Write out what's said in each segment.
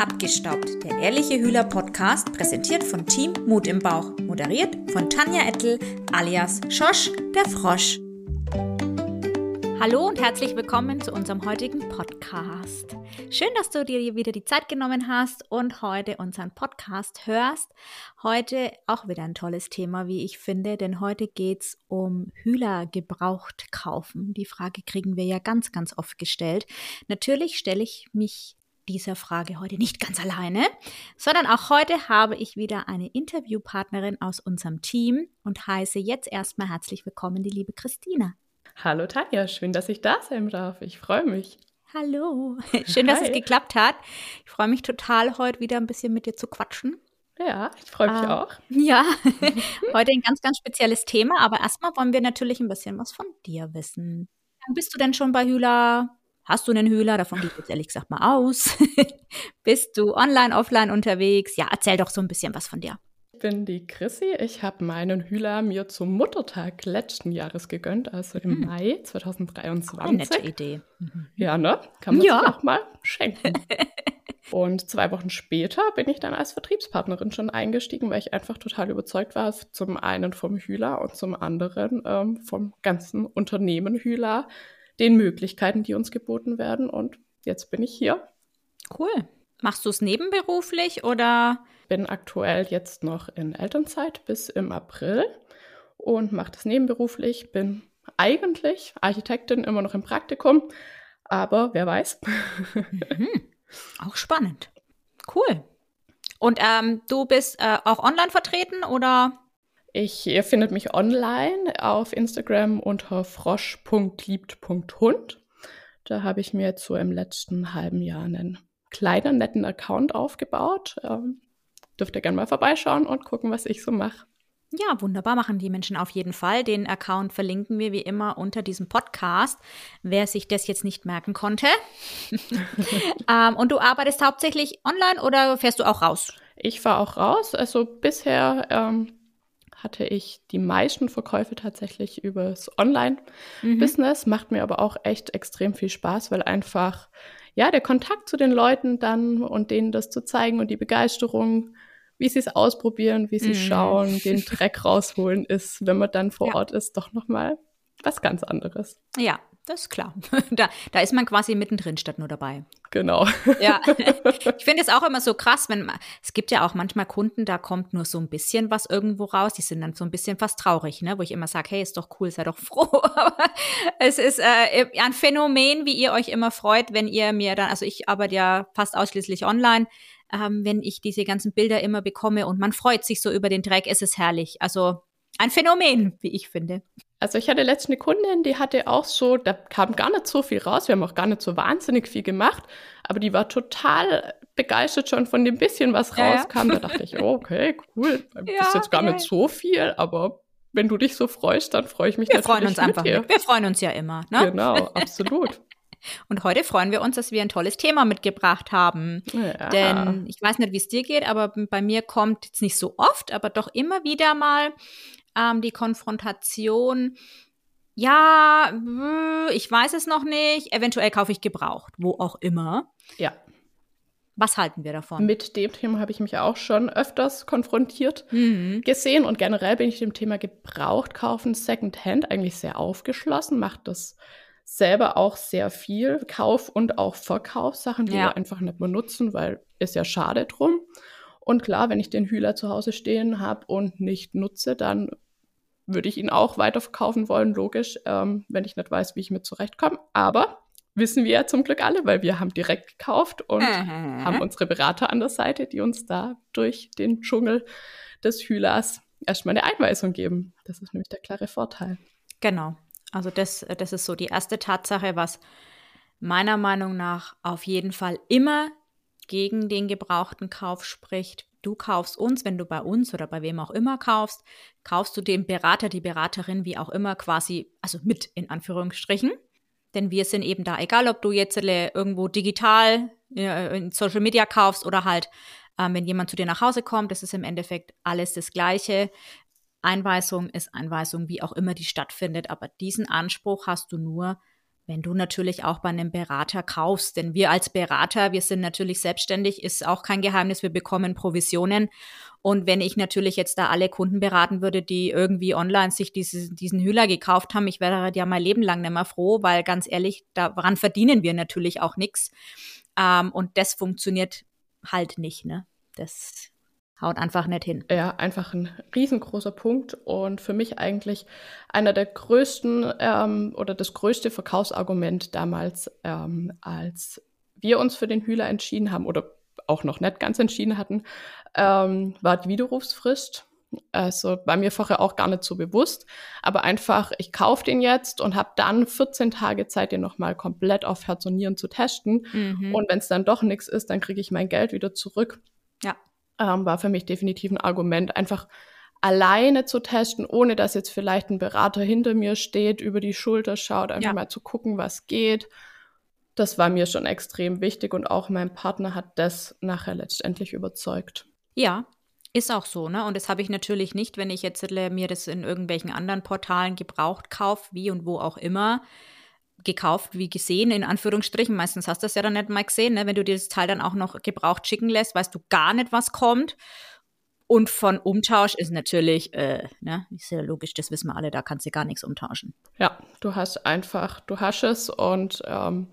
Abgestaubt, der ehrliche Hühler Podcast, präsentiert von Team Mut im Bauch, moderiert von Tanja Ettel alias Schosch, der Frosch. Hallo und herzlich willkommen zu unserem heutigen Podcast. Schön, dass du dir wieder die Zeit genommen hast und heute unseren Podcast hörst. Heute auch wieder ein tolles Thema, wie ich finde, denn heute geht es um Hühler gebraucht kaufen. Die Frage kriegen wir ja ganz, ganz oft gestellt. Natürlich stelle ich mich dieser Frage heute nicht ganz alleine, sondern auch heute habe ich wieder eine Interviewpartnerin aus unserem Team und heiße jetzt erstmal herzlich willkommen die liebe Christina. Hallo Tanja, schön, dass ich da sein darf. Ich freue mich. Hallo, schön, dass Hi. es geklappt hat. Ich freue mich total, heute wieder ein bisschen mit dir zu quatschen. Ja, ich freue mich ähm, auch. Ja, heute ein ganz, ganz spezielles Thema, aber erstmal wollen wir natürlich ein bisschen was von dir wissen. Bist du denn schon bei Hühler Hast du einen Hühler? Davon gehe ich jetzt ehrlich gesagt mal aus. Bist du online, offline unterwegs? Ja, erzähl doch so ein bisschen was von dir. Ich bin die Chrissy. Ich habe meinen Hühler mir zum Muttertag letzten Jahres gegönnt, also im mhm. Mai 2023. Eine nette Idee. Mhm. Ja, ne? Kann man ja. auch mal schenken. Und zwei Wochen später bin ich dann als Vertriebspartnerin schon eingestiegen, weil ich einfach total überzeugt war, zum einen vom Hühler und zum anderen ähm, vom ganzen Unternehmen Hühler, den Möglichkeiten, die uns geboten werden. Und jetzt bin ich hier. Cool. Machst du es nebenberuflich oder? Bin aktuell jetzt noch in Elternzeit bis im April und mache das nebenberuflich. Bin eigentlich Architektin, immer noch im Praktikum, aber wer weiß. Mhm. Auch spannend. Cool. Und ähm, du bist äh, auch online vertreten oder? Ich, ihr findet mich online auf Instagram unter frosch.liebt.hund. Da habe ich mir jetzt so im letzten halben Jahr einen kleinen, netten Account aufgebaut. Ähm, dürft ihr gerne mal vorbeischauen und gucken, was ich so mache. Ja, wunderbar machen die Menschen auf jeden Fall. Den Account verlinken wir wie immer unter diesem Podcast, wer sich das jetzt nicht merken konnte. ähm, und du arbeitest hauptsächlich online oder fährst du auch raus? Ich fahre auch raus. Also bisher ähm, hatte ich die meisten Verkäufe tatsächlich übers Online-Business. Mhm. Macht mir aber auch echt extrem viel Spaß, weil einfach, ja, der Kontakt zu den Leuten dann und denen das zu zeigen und die Begeisterung, wie sie es ausprobieren, wie sie mhm. schauen, den Dreck rausholen, ist, wenn man dann vor ja. Ort ist, doch nochmal was ganz anderes. Ja, das ist klar. Da, da ist man quasi mittendrin statt nur dabei. Genau. Ja. Ich finde es auch immer so krass, wenn man, es gibt ja auch manchmal Kunden, da kommt nur so ein bisschen was irgendwo raus. Die sind dann so ein bisschen fast traurig, ne? Wo ich immer sage, hey, ist doch cool, sei doch froh. Aber es ist äh, ein Phänomen, wie ihr euch immer freut, wenn ihr mir dann, also ich arbeite ja fast ausschließlich online, ähm, wenn ich diese ganzen Bilder immer bekomme und man freut sich so über den Dreck, ist es herrlich. Also ein Phänomen, wie ich finde. Also ich hatte letztens eine Kundin, die hatte auch so, da kam gar nicht so viel raus, wir haben auch gar nicht so wahnsinnig viel gemacht, aber die war total begeistert schon von dem bisschen, was rauskam. Ja, ja. Da dachte ich, oh, okay, cool, das ja, ist jetzt gar nicht so viel, aber wenn du dich so freust, dann freue ich mich wir natürlich. Wir freuen uns einfach. Mit. Wir freuen uns ja immer. Ne? Genau, absolut. Und heute freuen wir uns, dass wir ein tolles Thema mitgebracht haben. Ja. Denn ich weiß nicht, wie es dir geht, aber bei mir kommt jetzt nicht so oft, aber doch immer wieder mal ähm, die Konfrontation, ja, ich weiß es noch nicht, eventuell kaufe ich gebraucht, wo auch immer. Ja. Was halten wir davon? Mit dem Thema habe ich mich auch schon öfters konfrontiert mhm. gesehen und generell bin ich dem Thema gebraucht kaufen, Secondhand eigentlich sehr aufgeschlossen, macht das selber auch sehr viel Kauf und auch Verkaufssachen, die ja. wir einfach nicht benutzen, weil ist ja schade drum. Und klar, wenn ich den Hühler zu Hause stehen habe und nicht nutze, dann würde ich ihn auch weiterverkaufen wollen, logisch, ähm, wenn ich nicht weiß, wie ich mit zurechtkomme. Aber wissen wir ja zum Glück alle, weil wir haben direkt gekauft und mhm. haben unsere Berater an der Seite, die uns da durch den Dschungel des Hühlers erstmal eine Einweisung geben. Das ist nämlich der klare Vorteil. Genau. Also das, das ist so die erste Tatsache, was meiner Meinung nach auf jeden Fall immer gegen den gebrauchten Kauf spricht. Du kaufst uns, wenn du bei uns oder bei wem auch immer kaufst, kaufst du dem Berater, die Beraterin, wie auch immer, quasi, also mit in Anführungsstrichen. Denn wir sind eben da, egal ob du jetzt irgendwo digital äh, in Social Media kaufst oder halt, ähm, wenn jemand zu dir nach Hause kommt, das ist im Endeffekt alles das Gleiche. Einweisung ist Einweisung, wie auch immer die stattfindet. Aber diesen Anspruch hast du nur, wenn du natürlich auch bei einem Berater kaufst. Denn wir als Berater, wir sind natürlich selbstständig, ist auch kein Geheimnis, wir bekommen Provisionen. Und wenn ich natürlich jetzt da alle Kunden beraten würde, die irgendwie online sich diese, diesen Hühler gekauft haben, ich wäre ja mein Leben lang nicht mehr froh, weil ganz ehrlich, daran verdienen wir natürlich auch nichts. Ähm, und das funktioniert halt nicht, ne? Das haut einfach nicht hin. Ja, einfach ein riesengroßer Punkt und für mich eigentlich einer der größten ähm, oder das größte Verkaufsargument damals, ähm, als wir uns für den Hühler entschieden haben oder auch noch nicht ganz entschieden hatten, ähm, war die Widerrufsfrist. Also war mir vorher auch gar nicht so bewusst, aber einfach, ich kaufe den jetzt und habe dann 14 Tage Zeit, den nochmal komplett auf Herz und Nieren zu testen. Mhm. Und wenn es dann doch nichts ist, dann kriege ich mein Geld wieder zurück. Ja. Ähm, war für mich definitiv ein Argument, einfach alleine zu testen, ohne dass jetzt vielleicht ein Berater hinter mir steht, über die Schulter schaut, einfach ja. mal zu gucken, was geht. Das war mir schon extrem wichtig und auch mein Partner hat das nachher letztendlich überzeugt. Ja, ist auch so, ne? Und das habe ich natürlich nicht, wenn ich jetzt mir das in irgendwelchen anderen Portalen gebraucht kaufe, wie und wo auch immer, gekauft wie gesehen, in Anführungsstrichen. Meistens hast du das ja dann nicht mal gesehen, ne? Wenn du dir das Teil dann auch noch gebraucht schicken lässt, weißt du gar nicht, was kommt. Und von Umtausch ist natürlich, äh, ne, ist ja logisch, das wissen wir alle, da kannst du gar nichts umtauschen. Ja, du hast einfach, du hast es und ähm,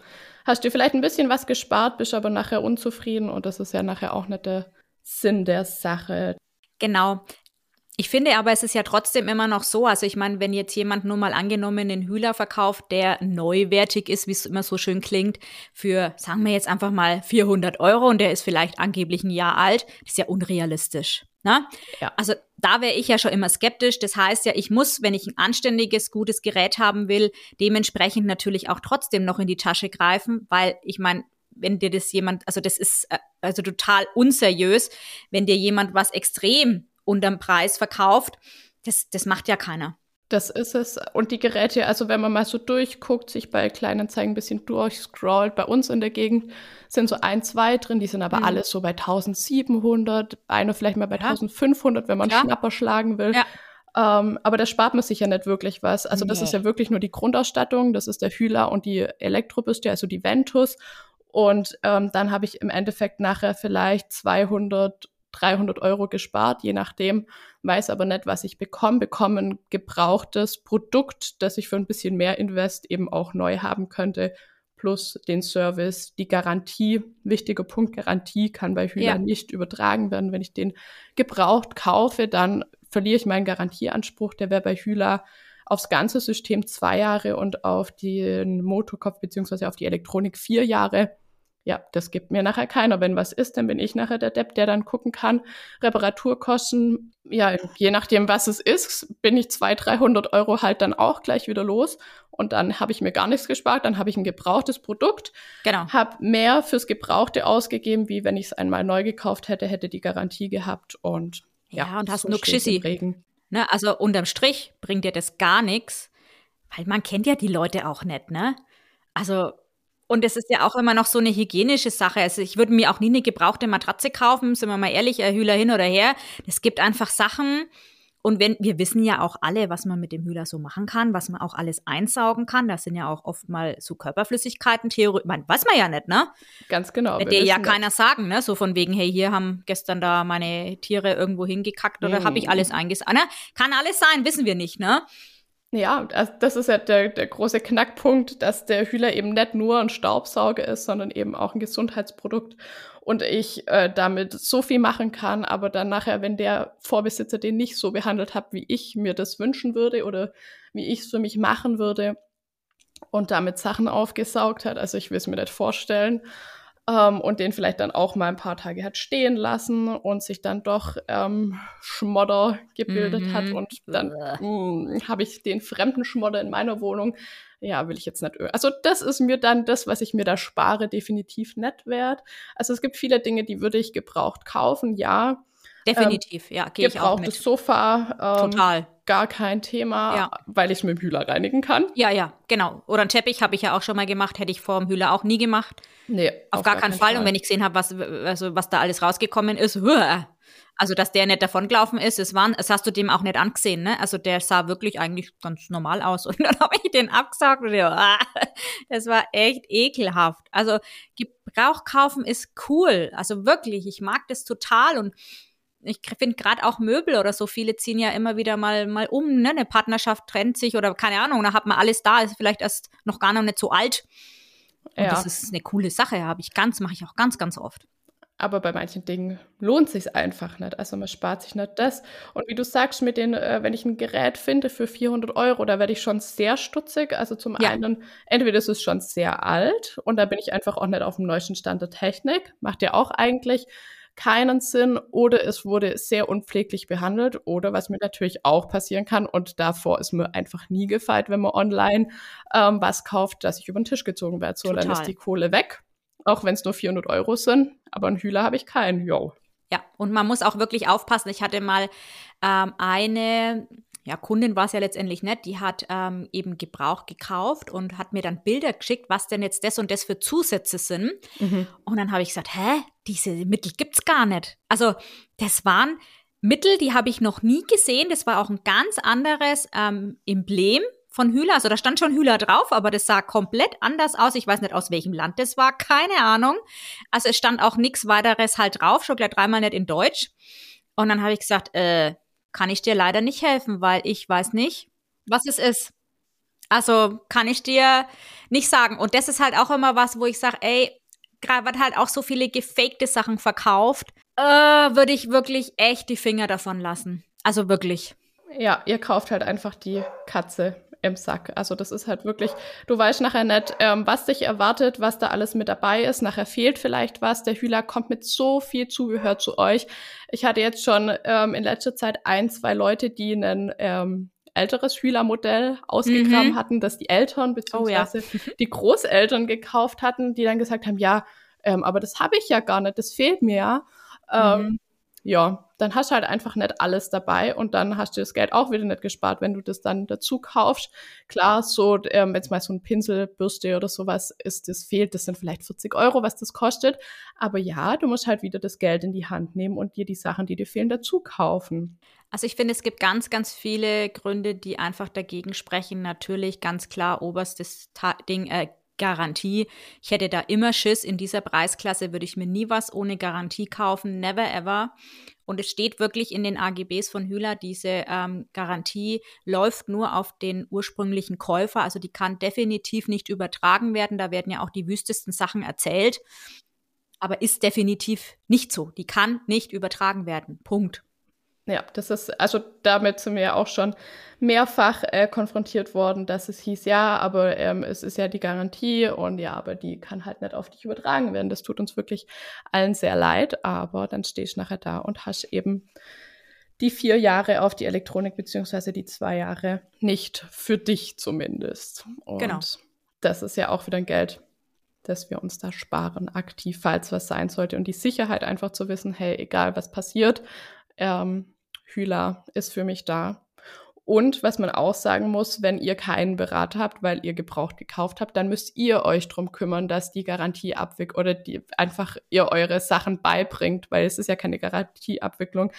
hast dir vielleicht ein bisschen was gespart, bist aber nachher unzufrieden und das ist ja nachher auch nicht der Sinn der Sache. Genau. Ich finde aber, es ist ja trotzdem immer noch so, also ich meine, wenn jetzt jemand nur mal angenommen einen Hühler verkauft, der neuwertig ist, wie es immer so schön klingt, für, sagen wir jetzt einfach mal 400 Euro und der ist vielleicht angeblich ein Jahr alt, das ist ja unrealistisch. Ne? Ja. Also da wäre ich ja schon immer skeptisch. Das heißt ja, ich muss, wenn ich ein anständiges, gutes Gerät haben will, dementsprechend natürlich auch trotzdem noch in die Tasche greifen, weil ich meine, wenn dir das jemand, also das ist äh, also total unseriös, wenn dir jemand was extrem unterm Preis verkauft, das, das macht ja keiner. Das ist es. Und die Geräte, also wenn man mal so durchguckt, sich bei Kleinanzeigen ein bisschen durchscrollt, bei uns in der Gegend sind so ein, zwei drin, die sind aber mhm. alles so bei 1700, einer vielleicht mal bei ja. 1500, wenn man ja. Schnapper schlagen will. Ja. Ähm, aber da spart man sich ja nicht wirklich was. Also das nee. ist ja wirklich nur die Grundausstattung, das ist der Hühler und die Elektrobüste, also die Ventus. Und ähm, dann habe ich im Endeffekt nachher vielleicht 200, 300 Euro gespart, je nachdem, weiß aber nicht, was ich bekomme, bekomme ein gebrauchtes Produkt, das ich für ein bisschen mehr Invest eben auch neu haben könnte, plus den Service, die Garantie, wichtiger Punkt, Garantie kann bei Hühner ja. nicht übertragen werden. Wenn ich den gebraucht kaufe, dann verliere ich meinen Garantieanspruch, der wäre bei Hühler aufs ganze System zwei Jahre und auf den Motorkopf beziehungsweise auf die Elektronik vier Jahre ja, das gibt mir nachher keiner. Wenn was ist, dann bin ich nachher der Depp, der dann gucken kann. Reparaturkosten, ja, je nachdem, was es ist, bin ich 200, 300 Euro halt dann auch gleich wieder los. Und dann habe ich mir gar nichts gespart, dann habe ich ein gebrauchtes Produkt. Genau. Habe mehr fürs Gebrauchte ausgegeben, wie wenn ich es einmal neu gekauft hätte, hätte die Garantie gehabt und ja. Ja, und hast so nur Geschissi. Ne, also unterm Strich bringt dir das gar nichts, weil man kennt ja die Leute auch nicht, ne? Also und es ist ja auch immer noch so eine hygienische Sache. Also ich würde mir auch nie eine gebrauchte Matratze kaufen, sind wir mal ehrlich, Hühler hin oder her. Es gibt einfach Sachen. Und wenn, wir wissen ja auch alle, was man mit dem Hühler so machen kann, was man auch alles einsaugen kann. Das sind ja auch oft mal so Körperflüssigkeiten, Theorie, man, weiß man ja nicht, ne? Ganz genau. Wird dir ja keiner sagen, ne? So von wegen, hey, hier haben gestern da meine Tiere irgendwo hingekackt oder mhm. habe ich alles eingesaugt. Ne? Kann alles sein, wissen wir nicht, ne? Ja, das ist ja der, der große Knackpunkt, dass der Hühler eben nicht nur ein Staubsauger ist, sondern eben auch ein Gesundheitsprodukt. Und ich äh, damit so viel machen kann, aber dann nachher, wenn der Vorbesitzer den nicht so behandelt hat, wie ich mir das wünschen würde oder wie ich es für mich machen würde und damit Sachen aufgesaugt hat, also ich will es mir nicht vorstellen, ähm, und den vielleicht dann auch mal ein paar Tage hat stehen lassen und sich dann doch ähm, Schmodder gebildet mhm. hat und dann hm, habe ich den fremden Schmodder in meiner Wohnung. Ja, will ich jetzt nicht. Also das ist mir dann das, was ich mir da spare, definitiv nicht wert. Also es gibt viele Dinge, die würde ich gebraucht kaufen, ja. Definitiv, ähm, ja, gehe ich auch mit. Sofa. Ähm, Total. Gar kein Thema, ja. weil ich es mit dem Hühler reinigen kann. Ja, ja, genau. Oder ein Teppich habe ich ja auch schon mal gemacht, hätte ich vor dem Hühler auch nie gemacht. Nee. Auf, auf gar, gar, keinen Fall. Fall. Und wenn ich gesehen habe, was, also, was da alles rausgekommen ist, also dass der nicht davongelaufen ist, es waren, das hast du dem auch nicht angesehen, ne? Also der sah wirklich eigentlich ganz normal aus. Und dann habe ich den abgesagt und ja, das war echt ekelhaft. Also Gebrauch kaufen ist cool. Also wirklich, ich mag das total und ich finde gerade auch Möbel oder so, viele ziehen ja immer wieder mal, mal um, ne? Eine Partnerschaft trennt sich oder keine Ahnung, da hat man alles da, ist vielleicht erst noch gar noch nicht so alt. Und ja. das ist eine coole Sache, habe ich ganz, mache ich auch ganz, ganz oft. Aber bei manchen Dingen lohnt sich einfach nicht. Also man spart sich nicht das. Und wie du sagst, mit den, äh, wenn ich ein Gerät finde für 400 Euro, da werde ich schon sehr stutzig. Also zum ja. einen, entweder ist es schon sehr alt und da bin ich einfach auch nicht auf dem neuesten Stand der Technik. Macht ja auch eigentlich keinen Sinn oder es wurde sehr unpfleglich behandelt oder was mir natürlich auch passieren kann und davor ist mir einfach nie gefeit, wenn man online ähm, was kauft, dass ich über den Tisch gezogen werde. So, Total. dann ist die Kohle weg, auch wenn es nur 400 Euro sind, aber einen Hühler habe ich keinen, yo. Ja, und man muss auch wirklich aufpassen. Ich hatte mal ähm, eine ja, Kundin war es ja letztendlich nicht, die hat ähm, eben Gebrauch gekauft und hat mir dann Bilder geschickt, was denn jetzt das und das für Zusätze sind. Mhm. Und dann habe ich gesagt, hä, diese Mittel gibt's gar nicht. Also das waren Mittel, die habe ich noch nie gesehen. Das war auch ein ganz anderes ähm, Emblem von Hühler. Also da stand schon Hühler drauf, aber das sah komplett anders aus. Ich weiß nicht, aus welchem Land das war, keine Ahnung. Also es stand auch nichts weiteres halt drauf, schon gleich dreimal nicht in Deutsch. Und dann habe ich gesagt, äh, kann ich dir leider nicht helfen, weil ich weiß nicht, was es ist. Also kann ich dir nicht sagen. Und das ist halt auch immer was, wo ich sage, ey, gerade wird halt auch so viele gefakte Sachen verkauft, äh, würde ich wirklich echt die Finger davon lassen. Also wirklich. Ja, ihr kauft halt einfach die Katze im Sack. Also das ist halt wirklich, du weißt nachher nicht, ähm, was dich erwartet, was da alles mit dabei ist. Nachher fehlt vielleicht was. Der Hühler kommt mit so viel Zubehör zu euch. Ich hatte jetzt schon ähm, in letzter Zeit ein, zwei Leute, die einen ähm, älteres Hühlermodell ausgegraben mhm. hatten, das die Eltern beziehungsweise oh, ja. die Großeltern gekauft hatten, die dann gesagt haben, ja, ähm, aber das habe ich ja gar nicht, das fehlt mir ja. Ähm, mhm ja, dann hast du halt einfach nicht alles dabei und dann hast du das Geld auch wieder nicht gespart, wenn du das dann dazu kaufst. Klar, so, ähm, es mal so ein Pinselbürste oder sowas ist, das fehlt, das sind vielleicht 40 Euro, was das kostet. Aber ja, du musst halt wieder das Geld in die Hand nehmen und dir die Sachen, die dir fehlen, dazu kaufen. Also ich finde, es gibt ganz, ganz viele Gründe, die einfach dagegen sprechen. Natürlich ganz klar oberstes Ta Ding, äh, Garantie. Ich hätte da immer Schiss. In dieser Preisklasse würde ich mir nie was ohne Garantie kaufen. Never ever. Und es steht wirklich in den AGBs von Hühler, diese ähm, Garantie läuft nur auf den ursprünglichen Käufer. Also die kann definitiv nicht übertragen werden. Da werden ja auch die wüstesten Sachen erzählt. Aber ist definitiv nicht so. Die kann nicht übertragen werden. Punkt. Ja, das ist, also damit sind wir ja auch schon mehrfach äh, konfrontiert worden, dass es hieß, ja, aber ähm, es ist ja die Garantie und ja, aber die kann halt nicht auf dich übertragen werden. Das tut uns wirklich allen sehr leid, aber dann stehst du nachher da und hast eben die vier Jahre auf die Elektronik beziehungsweise die zwei Jahre nicht für dich zumindest. Und genau. das ist ja auch wieder ein Geld, dass wir uns da sparen, aktiv, falls was sein sollte. Und die Sicherheit einfach zu wissen, hey, egal was passiert, ähm, Hühler ist für mich da. Und was man auch sagen muss, wenn ihr keinen Berater habt, weil ihr gebraucht gekauft habt, dann müsst ihr euch drum kümmern, dass die Garantieabwicklung oder die einfach ihr eure Sachen beibringt, weil es ist ja keine Garantieabwicklung.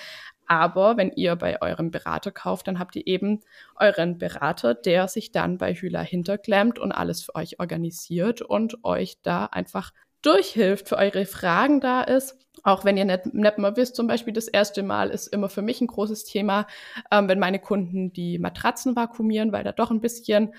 Aber wenn ihr bei eurem Berater kauft, dann habt ihr eben euren Berater, der sich dann bei Hühler hinterklemmt und alles für euch organisiert und euch da einfach durchhilft, für eure Fragen da ist. Auch wenn ihr nicht, nicht mal wisst, zum Beispiel das erste Mal ist immer für mich ein großes Thema, ähm, wenn meine Kunden die Matratzen vakuumieren, weil da doch ein bisschen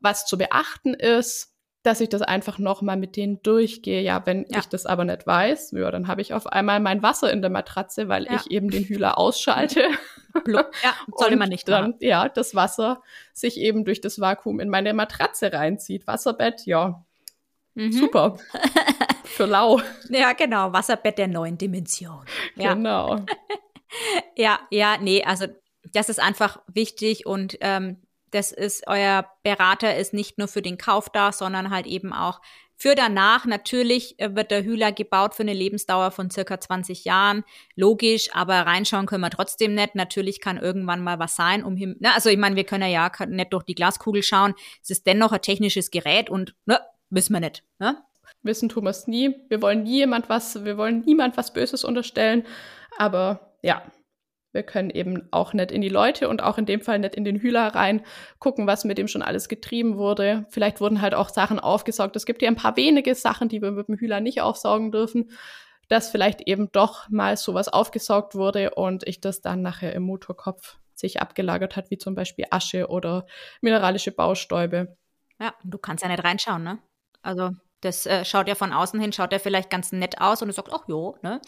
was zu beachten ist, dass ich das einfach nochmal mit denen durchgehe. Ja, wenn ja. ich das aber nicht weiß, ja, dann habe ich auf einmal mein Wasser in der Matratze, weil ja. ich eben den Hühler ausschalte. ja, sollte man nicht dann, Ja, das Wasser sich eben durch das Vakuum in meine Matratze reinzieht. Wasserbett, ja, Mhm. Super. Für lau. Ja, genau. Wasserbett der neuen Dimension. Ja. Genau. ja, ja, nee, also das ist einfach wichtig und ähm, das ist, euer Berater ist nicht nur für den Kauf da, sondern halt eben auch Für danach natürlich äh, wird der Hühler gebaut für eine Lebensdauer von circa 20 Jahren. Logisch, aber reinschauen können wir trotzdem nicht. Natürlich kann irgendwann mal was sein, um him ne, also ich meine, wir können ja nicht durch die Glaskugel schauen. Es ist dennoch ein technisches Gerät und ne, wissen wir nicht. Ne? Wissen tun wir es nie. Wir wollen nie jemand was, wir wollen niemand was Böses unterstellen. Aber ja, wir können eben auch nicht in die Leute und auch in dem Fall nicht in den Hühler rein gucken, was mit dem schon alles getrieben wurde. Vielleicht wurden halt auch Sachen aufgesaugt. Es gibt ja ein paar wenige Sachen, die wir mit dem Hühler nicht aufsaugen dürfen, dass vielleicht eben doch mal sowas aufgesaugt wurde und ich das dann nachher im Motorkopf sich abgelagert hat, wie zum Beispiel Asche oder mineralische Baustäube. Ja, du kannst ja nicht reinschauen, ne? Also das äh, schaut ja von außen hin, schaut ja vielleicht ganz nett aus und du sagst, ach jo, ne?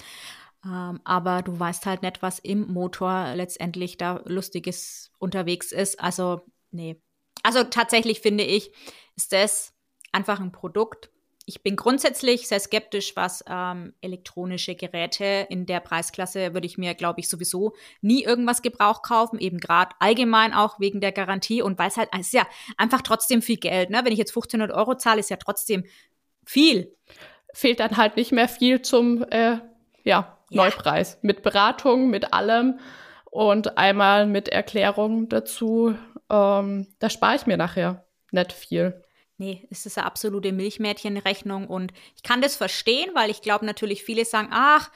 Ähm, aber du weißt halt nicht, was im Motor letztendlich da Lustiges unterwegs ist. Also, nee. Also tatsächlich finde ich, ist das einfach ein Produkt. Ich bin grundsätzlich sehr skeptisch, was ähm, elektronische Geräte in der Preisklasse würde ich mir, glaube ich, sowieso nie irgendwas Gebrauch kaufen, eben gerade allgemein auch wegen der Garantie und weil es halt, es ist ja einfach trotzdem viel Geld. Ne? Wenn ich jetzt 1500 Euro zahle, ist ja trotzdem viel. Fehlt dann halt nicht mehr viel zum äh, ja, ja. Neupreis. Mit Beratung, mit allem und einmal mit Erklärung dazu. Ähm, da spare ich mir nachher nicht viel. Nee, es ist eine absolute Milchmädchenrechnung und ich kann das verstehen, weil ich glaube natürlich viele sagen, ach,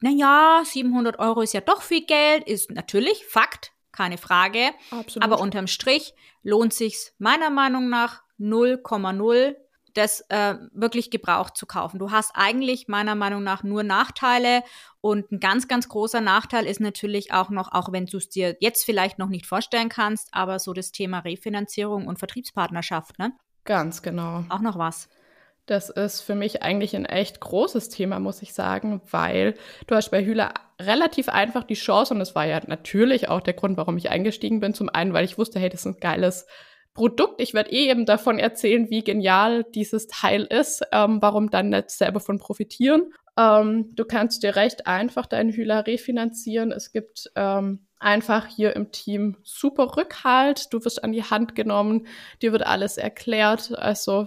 naja, 700 Euro ist ja doch viel Geld, ist natürlich Fakt, keine Frage. Absolut. Aber unterm Strich lohnt sich's meiner Meinung nach 0,0 das äh, wirklich gebraucht zu kaufen. Du hast eigentlich meiner Meinung nach nur Nachteile und ein ganz, ganz großer Nachteil ist natürlich auch noch, auch wenn du es dir jetzt vielleicht noch nicht vorstellen kannst, aber so das Thema Refinanzierung und Vertriebspartnerschaft, ne? Ganz genau. Auch noch was. Das ist für mich eigentlich ein echt großes Thema, muss ich sagen, weil du hast bei Hühler relativ einfach die Chance, und das war ja natürlich auch der Grund, warum ich eingestiegen bin. Zum einen, weil ich wusste, hey, das ist ein geiles Produkt. Ich werde eh eben davon erzählen, wie genial dieses Teil ist, ähm, warum dann nicht selber von profitieren. Ähm, du kannst dir recht einfach deinen Hühler refinanzieren. Es gibt ähm, einfach hier im Team super Rückhalt. Du wirst an die Hand genommen, dir wird alles erklärt. Also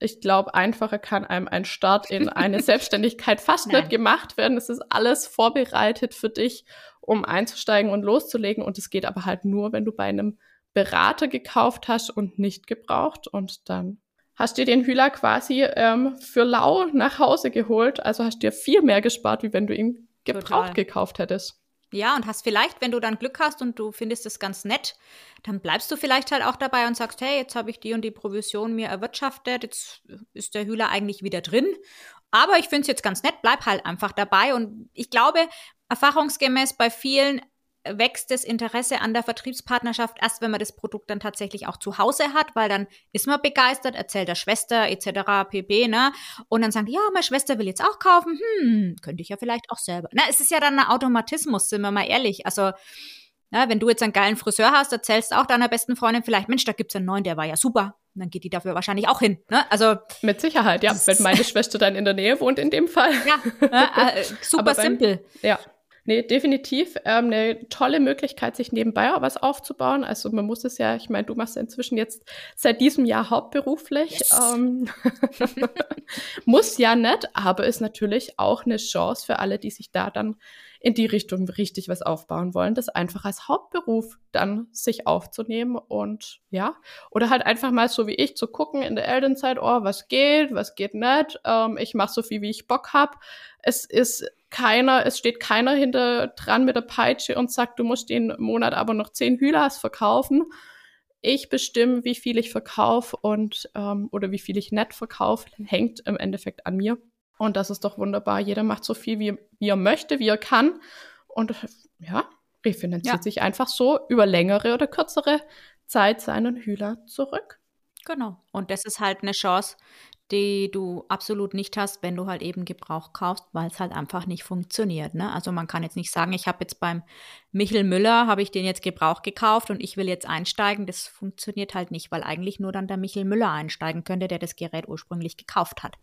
ich glaube, einfacher kann einem ein Start in eine Selbstständigkeit fast Nein. nicht gemacht werden. Es ist alles vorbereitet für dich, um einzusteigen und loszulegen. Und es geht aber halt nur, wenn du bei einem Berater gekauft hast und nicht gebraucht und dann hast du den Hühler quasi ähm, für lau nach Hause geholt. Also hast dir viel mehr gespart, wie wenn du ihn gebraucht Total. gekauft hättest. Ja, und hast vielleicht, wenn du dann Glück hast und du findest es ganz nett, dann bleibst du vielleicht halt auch dabei und sagst, hey, jetzt habe ich die und die Provision mir erwirtschaftet, jetzt ist der Hühler eigentlich wieder drin. Aber ich finde es jetzt ganz nett, bleib halt einfach dabei. Und ich glaube, erfahrungsgemäß bei vielen wächst das Interesse an der Vertriebspartnerschaft erst, wenn man das Produkt dann tatsächlich auch zu Hause hat, weil dann ist man begeistert, erzählt der Schwester etc. pp. Ne? Und dann sagen ja, meine Schwester will jetzt auch kaufen, hm, könnte ich ja vielleicht auch selber. Na, es ist ja dann ein Automatismus, sind wir mal ehrlich. Also, na, wenn du jetzt einen geilen Friseur hast, erzählst auch deiner besten Freundin vielleicht, Mensch, da gibt's einen neuen, der war ja super. Und dann geht die dafür wahrscheinlich auch hin. Ne? Also mit Sicherheit, ja. Wenn meine Schwester dann in der Nähe wohnt, in dem Fall. Ja, äh, super simpel. Ja, Nee, definitiv ähm, eine tolle Möglichkeit, sich nebenbei auch was aufzubauen. Also man muss es ja, ich meine, du machst ja inzwischen jetzt seit diesem Jahr hauptberuflich. Yes. Ähm, muss ja nicht, aber ist natürlich auch eine Chance für alle, die sich da dann in die Richtung richtig was aufbauen wollen, das einfach als Hauptberuf dann sich aufzunehmen und ja, oder halt einfach mal so wie ich zu gucken in der Elternzeit, oh, was geht, was geht nicht, ähm, ich mache so viel, wie ich Bock hab. Es ist keiner, es steht keiner hinter dran mit der Peitsche und sagt, du musst den Monat aber noch zehn Hülas verkaufen. Ich bestimme, wie viel ich verkaufe und ähm, oder wie viel ich nett verkaufe, hängt im Endeffekt an mir. Und das ist doch wunderbar. Jeder macht so viel, wie, wie er möchte, wie er kann. Und ja, refinanziert ja. sich einfach so über längere oder kürzere Zeit seinen Hühler zurück. Genau. Und das ist halt eine Chance, die du absolut nicht hast, wenn du halt eben Gebrauch kaufst, weil es halt einfach nicht funktioniert. Ne? Also man kann jetzt nicht sagen, ich habe jetzt beim Michel Müller, habe ich den jetzt Gebrauch gekauft und ich will jetzt einsteigen. Das funktioniert halt nicht, weil eigentlich nur dann der Michel Müller einsteigen könnte, der das Gerät ursprünglich gekauft hat.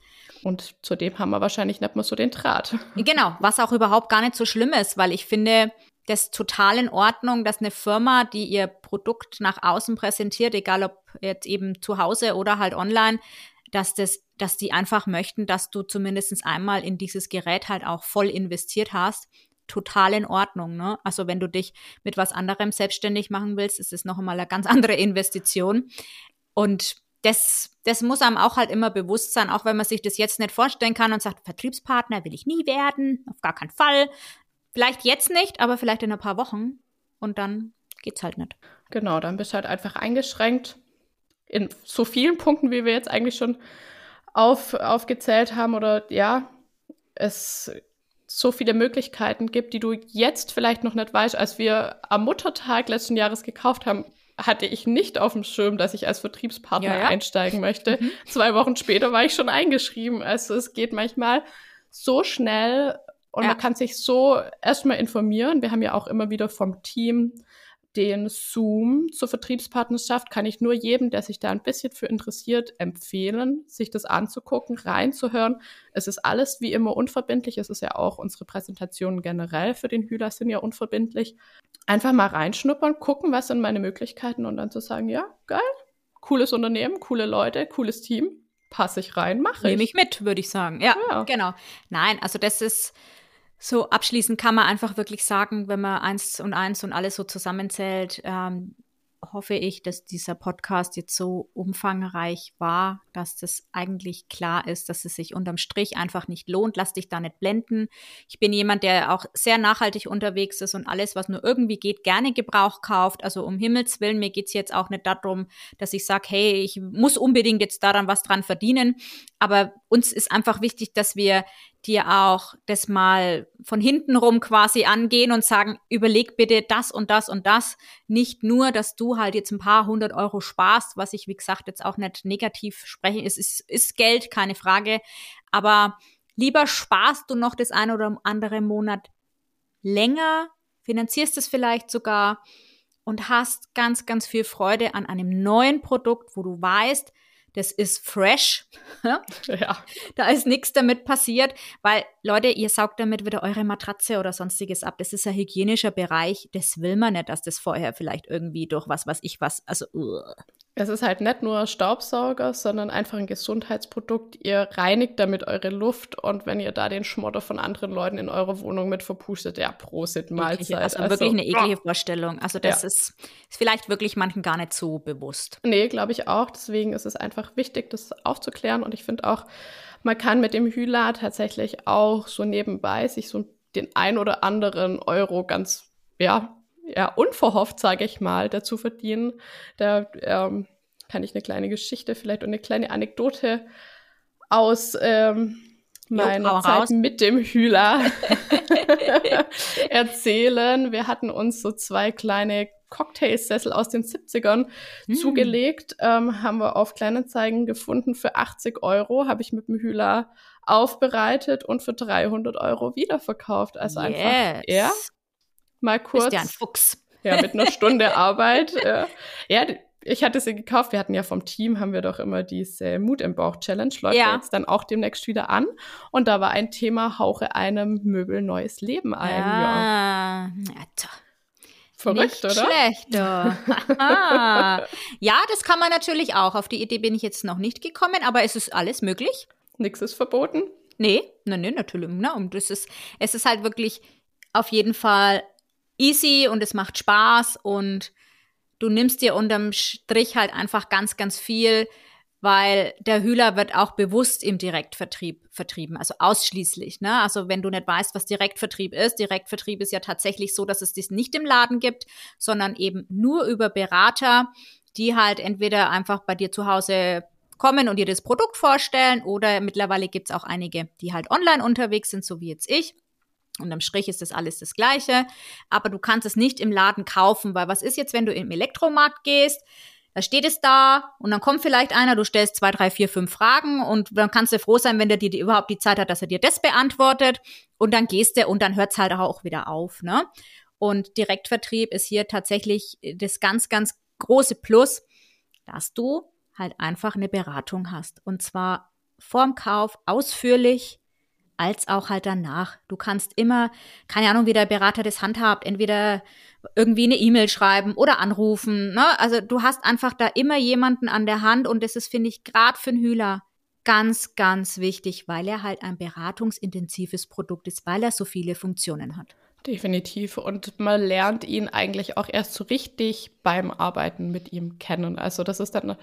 Und zudem haben wir wahrscheinlich nicht mehr so den Draht. Genau, was auch überhaupt gar nicht so schlimm ist, weil ich finde, das total in Ordnung, dass eine Firma, die ihr Produkt nach außen präsentiert, egal ob jetzt eben zu Hause oder halt online, dass das dass die einfach möchten, dass du zumindest einmal in dieses Gerät halt auch voll investiert hast. Total in Ordnung, ne? Also wenn du dich mit was anderem selbstständig machen willst, ist es noch einmal eine ganz andere Investition. Und das, das muss einem auch halt immer bewusst sein, auch wenn man sich das jetzt nicht vorstellen kann und sagt, Vertriebspartner will ich nie werden, auf gar keinen Fall. Vielleicht jetzt nicht, aber vielleicht in ein paar Wochen. Und dann geht's halt nicht. Genau, dann bist du halt einfach eingeschränkt in so vielen Punkten, wie wir jetzt eigentlich schon auf, aufgezählt haben oder ja, es so viele Möglichkeiten gibt, die du jetzt vielleicht noch nicht weißt. Als wir am Muttertag letzten Jahres gekauft haben, hatte ich nicht auf dem Schirm, dass ich als Vertriebspartner ja, ja. einsteigen möchte. Mhm. Zwei Wochen später war ich schon eingeschrieben. Also es geht manchmal so schnell und ja. man kann sich so erstmal informieren. Wir haben ja auch immer wieder vom Team den Zoom zur Vertriebspartnerschaft kann ich nur jedem, der sich da ein bisschen für interessiert, empfehlen, sich das anzugucken, reinzuhören. Es ist alles wie immer unverbindlich. Es ist ja auch unsere Präsentationen generell für den Hühler sind ja unverbindlich. Einfach mal reinschnuppern, gucken, was sind meine Möglichkeiten und dann zu sagen, ja, geil, cooles Unternehmen, coole Leute, cooles Team, passe ich rein, mache ich. Nehme ich mit, würde ich sagen. Ja, ja, genau. Nein, also das ist so abschließend kann man einfach wirklich sagen, wenn man eins und eins und alles so zusammenzählt, ähm, hoffe ich, dass dieser Podcast jetzt so umfangreich war, dass das eigentlich klar ist, dass es sich unterm Strich einfach nicht lohnt. Lass dich da nicht blenden. Ich bin jemand, der auch sehr nachhaltig unterwegs ist und alles, was nur irgendwie geht, gerne Gebrauch kauft. Also um Himmels Willen, mir geht's jetzt auch nicht darum, dass ich sage, hey, ich muss unbedingt jetzt daran was dran verdienen. Aber uns ist einfach wichtig, dass wir dir auch das mal von hinten rum quasi angehen und sagen, überleg bitte das und das und das. Nicht nur, dass du halt jetzt ein paar hundert Euro sparst, was ich, wie gesagt, jetzt auch nicht negativ spreche. Es ist, ist Geld, keine Frage. Aber lieber sparst du noch das ein oder andere Monat länger, finanzierst es vielleicht sogar und hast ganz, ganz viel Freude an einem neuen Produkt, wo du weißt, das ist fresh. ja. Da ist nichts damit passiert, weil Leute, ihr saugt damit wieder eure Matratze oder sonstiges ab. Das ist ein hygienischer Bereich. Das will man nicht, dass das vorher vielleicht irgendwie durch was, was ich was, also. Uh. Es ist halt nicht nur Staubsauger, sondern einfach ein Gesundheitsprodukt. Ihr reinigt damit eure Luft und wenn ihr da den Schmotter von anderen Leuten in eurer Wohnung mit verpustet, ja, Prosit Mahlzeit. Also, also wirklich eine eklige Vorstellung. Also das ja. ist, ist vielleicht wirklich manchen gar nicht so bewusst. Nee, glaube ich auch. Deswegen ist es einfach wichtig, das aufzuklären und ich finde auch, man kann mit dem Hühler tatsächlich auch so nebenbei sich so den ein oder anderen Euro ganz, ja, ja, unverhofft, sage ich mal, dazu verdienen. Da ähm, kann ich eine kleine Geschichte vielleicht und eine kleine Anekdote aus ähm, meiner jo, Zeit raus. mit dem Hühler erzählen. Wir hatten uns so zwei kleine Cocktailsessel aus den 70ern mm. zugelegt, ähm, haben wir auf Kleinanzeigen gefunden für 80 Euro, habe ich mit dem Hühler aufbereitet und für 300 Euro wiederverkauft. Also yes. einfach, ja, mal kurz. Bist ja ein Fuchs. Ja, mit einer Stunde Arbeit. Äh, ja, ich hatte sie gekauft. Wir hatten ja vom Team, haben wir doch immer diese Mut im Bauch Challenge. Läuft ja. jetzt dann auch demnächst wieder an. Und da war ein Thema, hauche einem Möbel neues Leben ein. Ja, ja. Verrückt, Nicht oder? schlecht. ja, das kann man natürlich auch. Auf die Idee bin ich jetzt noch nicht gekommen, aber es ist alles möglich. Nichts ist verboten. Nee, nein, nee, natürlich. Na, und das ist, es ist halt wirklich auf jeden Fall easy und es macht Spaß und du nimmst dir unterm Strich halt einfach ganz, ganz viel, weil der Hühler wird auch bewusst im Direktvertrieb vertrieben, also ausschließlich. Ne? Also wenn du nicht weißt, was Direktvertrieb ist, Direktvertrieb ist ja tatsächlich so, dass es dies nicht im Laden gibt, sondern eben nur über Berater, die halt entweder einfach bei dir zu Hause kommen und dir das Produkt vorstellen oder mittlerweile gibt es auch einige, die halt online unterwegs sind, so wie jetzt ich Unterm Strich ist das alles das Gleiche, aber du kannst es nicht im Laden kaufen, weil was ist jetzt, wenn du im Elektromarkt gehst? Da steht es da und dann kommt vielleicht einer, du stellst zwei, drei, vier, fünf Fragen und dann kannst du froh sein, wenn der dir überhaupt die Zeit hat, dass er dir das beantwortet und dann gehst du und dann hört es halt auch wieder auf. Ne? Und Direktvertrieb ist hier tatsächlich das ganz, ganz große Plus, dass du halt einfach eine Beratung hast und zwar vorm Kauf ausführlich als auch halt danach. Du kannst immer, keine Ahnung, wie der Berater das handhabt, entweder irgendwie eine E-Mail schreiben oder anrufen. Ne? Also du hast einfach da immer jemanden an der Hand und das ist, finde ich, gerade für einen Hühler ganz, ganz wichtig, weil er halt ein beratungsintensives Produkt ist, weil er so viele Funktionen hat. Definitiv. Und man lernt ihn eigentlich auch erst so richtig beim Arbeiten mit ihm kennen. Also das ist dann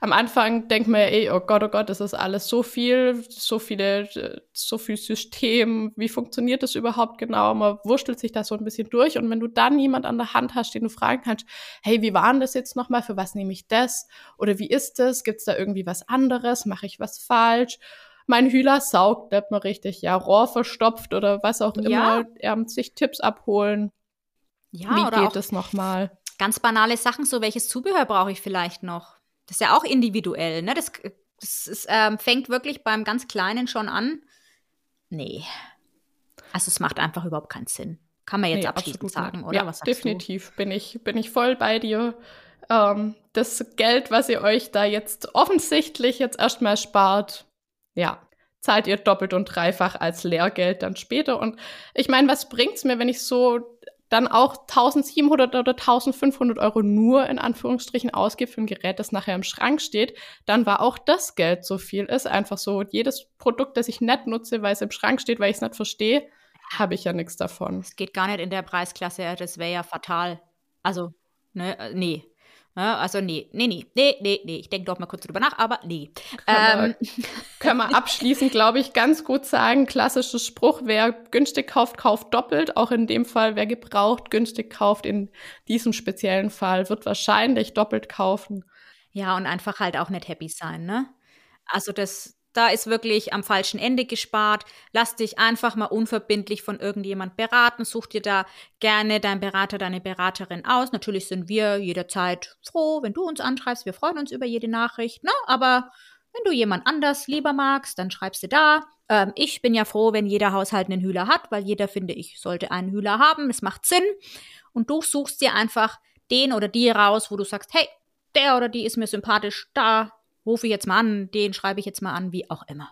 am Anfang denkt man ja eh, oh Gott, oh Gott, das ist alles so viel, so viele, so viel System. Wie funktioniert das überhaupt genau? Man wurschtelt sich da so ein bisschen durch. Und wenn du dann jemand an der Hand hast, den du fragen kannst, hey, wie war denn das jetzt nochmal? Für was nehme ich das? Oder wie ist das? Gibt es da irgendwie was anderes? Mache ich was falsch? Mein Hühler saugt nicht mehr richtig, ja, Rohr verstopft oder was auch immer, ähm, sich Tipps abholen. Ja, Wie geht es nochmal? Ganz banale Sachen, so welches Zubehör brauche ich vielleicht noch? Das ist ja auch individuell, ne? Das, das ist, ähm, fängt wirklich beim ganz Kleinen schon an. Nee. Also es macht einfach überhaupt keinen Sinn. Kann man jetzt nee, abschließend sagen, oder? Ja, was definitiv. Du? Bin ich, bin ich voll bei dir. Ähm, das Geld, was ihr euch da jetzt offensichtlich jetzt erstmal spart, ja, zahlt ihr doppelt und dreifach als Lehrgeld dann später. Und ich meine, was bringt's mir, wenn ich so dann auch 1700 oder 1500 Euro nur in Anführungsstrichen ausgebe für ein Gerät, das nachher im Schrank steht, dann war auch das Geld so viel ist. Einfach so, jedes Produkt, das ich nicht nutze, weil es im Schrank steht, weil ich es nicht verstehe, habe ich ja nichts davon. Es geht gar nicht in der Preisklasse, das wäre ja fatal. Also, ne, äh, nee. Also nee, nee, nee, nee, nee, nee. Ich denke doch mal kurz drüber nach, aber nee. Können, ähm. wir, können wir abschließend, glaube ich, ganz gut sagen, klassischer Spruch, wer günstig kauft, kauft doppelt. Auch in dem Fall, wer gebraucht günstig kauft, in diesem speziellen Fall, wird wahrscheinlich doppelt kaufen. Ja, und einfach halt auch nicht happy sein, ne? Also das, da ist wirklich am falschen Ende gespart. Lass dich einfach mal unverbindlich von irgendjemand beraten. Such dir da gerne deinen Berater, deine Beraterin aus. Natürlich sind wir jederzeit froh, wenn du uns anschreibst. Wir freuen uns über jede Nachricht. Ne? Aber wenn du jemand anders lieber magst, dann schreibst du da. Ähm, ich bin ja froh, wenn jeder Haushalt einen Hühler hat, weil jeder, finde ich, sollte einen Hühler haben. Es macht Sinn. Und du suchst dir einfach den oder die raus, wo du sagst, hey, der oder die ist mir sympathisch, da rufe ich jetzt mal an, den schreibe ich jetzt mal an, wie auch immer.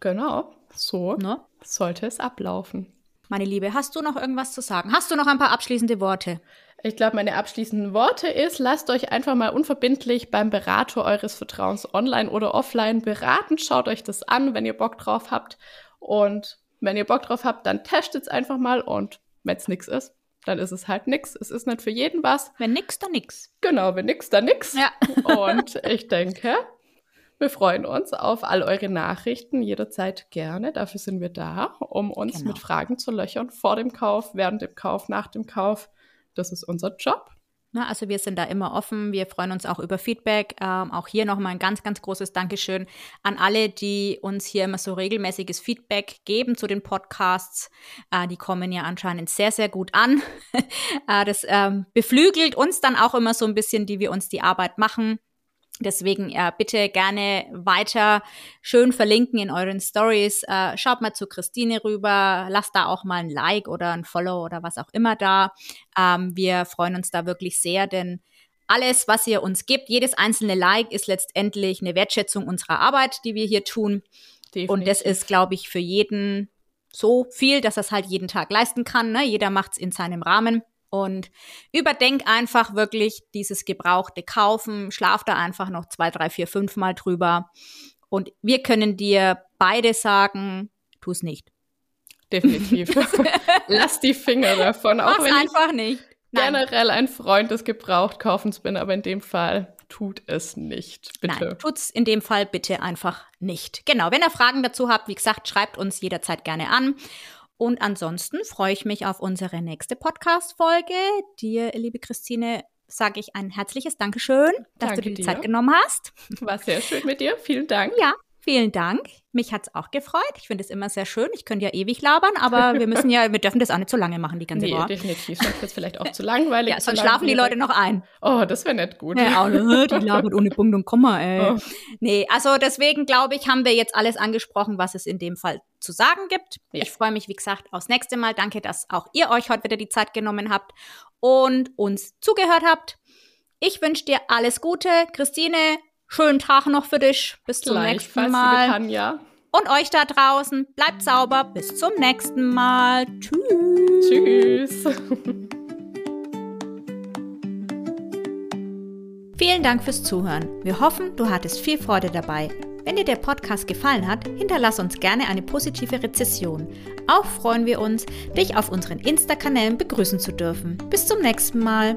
Genau, so ne? sollte es ablaufen. Meine Liebe, hast du noch irgendwas zu sagen? Hast du noch ein paar abschließende Worte? Ich glaube, meine abschließenden Worte ist, lasst euch einfach mal unverbindlich beim Berater eures Vertrauens online oder offline beraten. Schaut euch das an, wenn ihr Bock drauf habt. Und wenn ihr Bock drauf habt, dann testet es einfach mal. Und wenn es nichts ist, dann ist es halt nichts. Es ist nicht für jeden was. Wenn nix, dann nix. Genau, wenn nix, dann nix. Ja. Und ich denke, wir freuen uns auf all eure Nachrichten jederzeit gerne. Dafür sind wir da, um uns genau. mit Fragen zu löchern vor dem Kauf, während dem Kauf, nach dem Kauf. Das ist unser Job. Na, also wir sind da immer offen. Wir freuen uns auch über Feedback. Ähm, auch hier nochmal ein ganz, ganz großes Dankeschön an alle, die uns hier immer so regelmäßiges Feedback geben zu den Podcasts. Äh, die kommen ja anscheinend sehr, sehr gut an. äh, das ähm, beflügelt uns dann auch immer so ein bisschen, die wir uns die Arbeit machen. Deswegen äh, bitte gerne weiter schön verlinken in euren Stories. Äh, schaut mal zu Christine rüber, lasst da auch mal ein Like oder ein Follow oder was auch immer da. Ähm, wir freuen uns da wirklich sehr, denn alles, was ihr uns gibt, jedes einzelne Like ist letztendlich eine Wertschätzung unserer Arbeit, die wir hier tun. Definitiv. Und das ist, glaube ich, für jeden so viel, dass er es halt jeden Tag leisten kann. Ne? Jeder macht es in seinem Rahmen. Und überdenk einfach wirklich dieses gebrauchte Kaufen. Schlaf da einfach noch zwei, drei, vier, fünf Mal drüber. Und wir können dir beide sagen, tu es nicht. Definitiv. Lass die Finger davon. Auch Mach's wenn einfach ich nicht. Nein. generell ein Freund des Gebrauchtkaufens bin, aber in dem Fall tut es nicht. Bitte. Nein, tut's in dem Fall bitte einfach nicht. Genau. Wenn ihr Fragen dazu habt, wie gesagt, schreibt uns jederzeit gerne an. Und ansonsten freue ich mich auf unsere nächste Podcast-Folge. Dir, liebe Christine, sage ich ein herzliches Dankeschön, dass Danke du dir die. Zeit genommen hast. War sehr schön mit dir. Vielen Dank. Ja, Vielen Dank. Mich hat es auch gefreut. Ich finde es immer sehr schön. Ich könnte ja ewig labern, aber wir müssen ja, wir dürfen das auch nicht zu lange machen, die ganze nee, Woche. definitiv. Sonst wird es vielleicht auch zu langweilig. Ja, sonst schlafen die Leute noch ein. Oh, das wäre nicht gut. Ja, auch, die labert ohne Punkt und Komma, ey. Oh. Nee, also deswegen glaube ich, haben wir jetzt alles angesprochen, was es in dem Fall zu sagen gibt. Ja. Ich freue mich, wie gesagt, aufs nächste Mal. Danke, dass auch ihr euch heute wieder die Zeit genommen habt und uns zugehört habt. Ich wünsche dir alles Gute. Christine, Schönen Tag noch für dich. Bis zum nächsten Mal. Tanja. Und euch da draußen, bleibt sauber. Bis zum nächsten Mal. Tschüss. Tschüss. Vielen Dank fürs Zuhören. Wir hoffen, du hattest viel Freude dabei. Wenn dir der Podcast gefallen hat, hinterlass uns gerne eine positive Rezession. Auch freuen wir uns, dich auf unseren Insta-Kanälen begrüßen zu dürfen. Bis zum nächsten Mal.